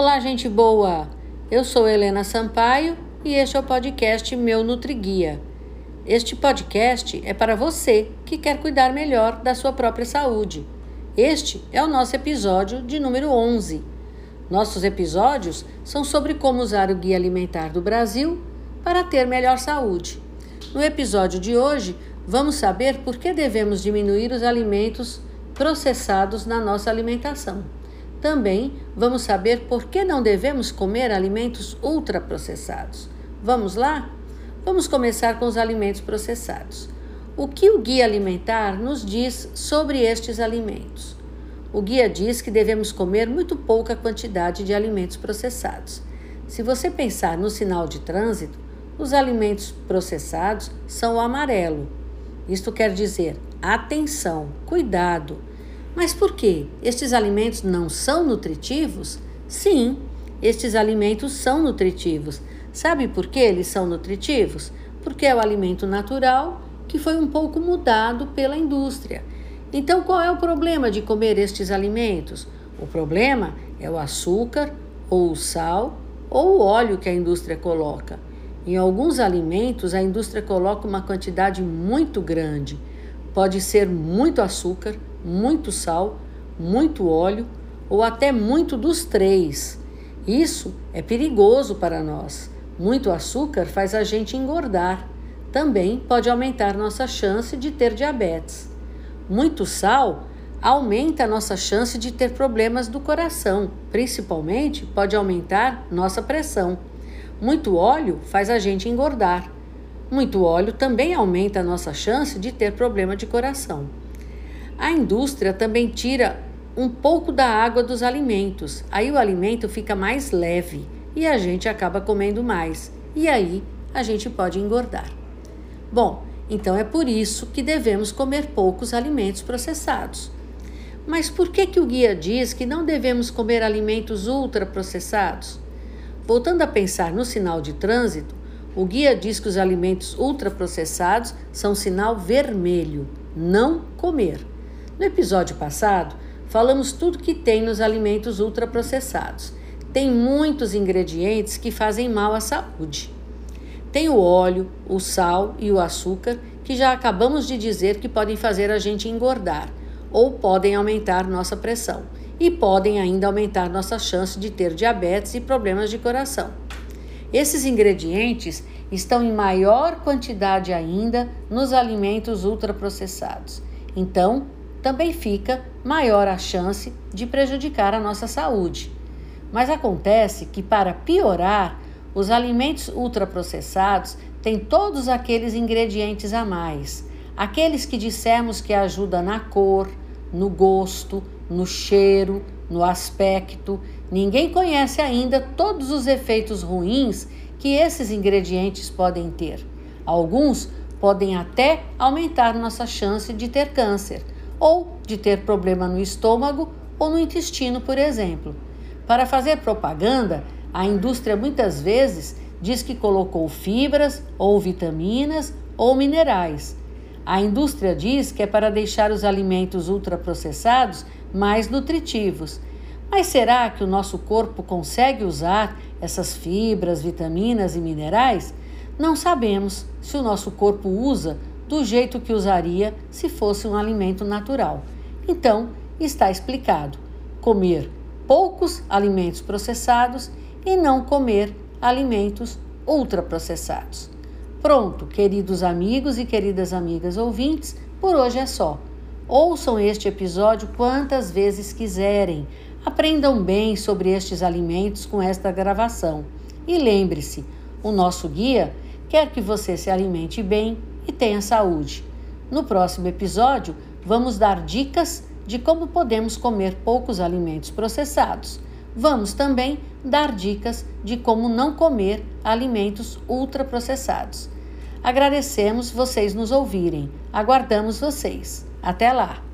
Olá, gente boa! Eu sou Helena Sampaio e este é o podcast Meu NutriGuia. Este podcast é para você que quer cuidar melhor da sua própria saúde. Este é o nosso episódio de número 11. Nossos episódios são sobre como usar o Guia Alimentar do Brasil para ter melhor saúde. No episódio de hoje, vamos saber por que devemos diminuir os alimentos processados na nossa alimentação. Também vamos saber por que não devemos comer alimentos ultraprocessados. Vamos lá? Vamos começar com os alimentos processados. O que o guia alimentar nos diz sobre estes alimentos? O guia diz que devemos comer muito pouca quantidade de alimentos processados. Se você pensar no sinal de trânsito, os alimentos processados são o amarelo. Isto quer dizer atenção, cuidado mas por quê? Estes alimentos não são nutritivos? Sim, estes alimentos são nutritivos. Sabe por que eles são nutritivos? Porque é o alimento natural que foi um pouco mudado pela indústria. Então, qual é o problema de comer estes alimentos? O problema é o açúcar, ou o sal, ou o óleo que a indústria coloca. Em alguns alimentos, a indústria coloca uma quantidade muito grande. Pode ser muito açúcar, muito sal, muito óleo ou até muito dos três. Isso é perigoso para nós. Muito açúcar faz a gente engordar. Também pode aumentar nossa chance de ter diabetes. Muito sal aumenta nossa chance de ter problemas do coração, principalmente pode aumentar nossa pressão. Muito óleo faz a gente engordar. Muito óleo também aumenta a nossa chance de ter problema de coração. A indústria também tira um pouco da água dos alimentos. Aí o alimento fica mais leve e a gente acaba comendo mais. E aí a gente pode engordar. Bom, então é por isso que devemos comer poucos alimentos processados. Mas por que, que o guia diz que não devemos comer alimentos ultraprocessados? Voltando a pensar no sinal de trânsito, o guia diz que os alimentos ultraprocessados são sinal vermelho, não comer. No episódio passado, falamos tudo que tem nos alimentos ultraprocessados. Tem muitos ingredientes que fazem mal à saúde. Tem o óleo, o sal e o açúcar, que já acabamos de dizer que podem fazer a gente engordar ou podem aumentar nossa pressão e podem ainda aumentar nossa chance de ter diabetes e problemas de coração. Esses ingredientes estão em maior quantidade ainda nos alimentos ultraprocessados. Então, também fica maior a chance de prejudicar a nossa saúde. Mas acontece que, para piorar, os alimentos ultraprocessados têm todos aqueles ingredientes a mais, aqueles que dissemos que ajudam na cor, no gosto, no cheiro, no aspecto. Ninguém conhece ainda todos os efeitos ruins que esses ingredientes podem ter. Alguns podem até aumentar nossa chance de ter câncer ou de ter problema no estômago ou no intestino, por exemplo. Para fazer propaganda, a indústria muitas vezes diz que colocou fibras ou vitaminas ou minerais. A indústria diz que é para deixar os alimentos ultraprocessados mais nutritivos. Mas será que o nosso corpo consegue usar essas fibras, vitaminas e minerais? Não sabemos se o nosso corpo usa do jeito que usaria se fosse um alimento natural. Então, está explicado: comer poucos alimentos processados e não comer alimentos ultraprocessados. Pronto, queridos amigos e queridas amigas ouvintes, por hoje é só. Ouçam este episódio quantas vezes quiserem. Aprendam bem sobre estes alimentos com esta gravação. E lembre-se, o nosso guia quer que você se alimente bem e tenha saúde. No próximo episódio, vamos dar dicas de como podemos comer poucos alimentos processados. Vamos também dar dicas de como não comer alimentos ultraprocessados. Agradecemos vocês nos ouvirem. Aguardamos vocês. Até lá!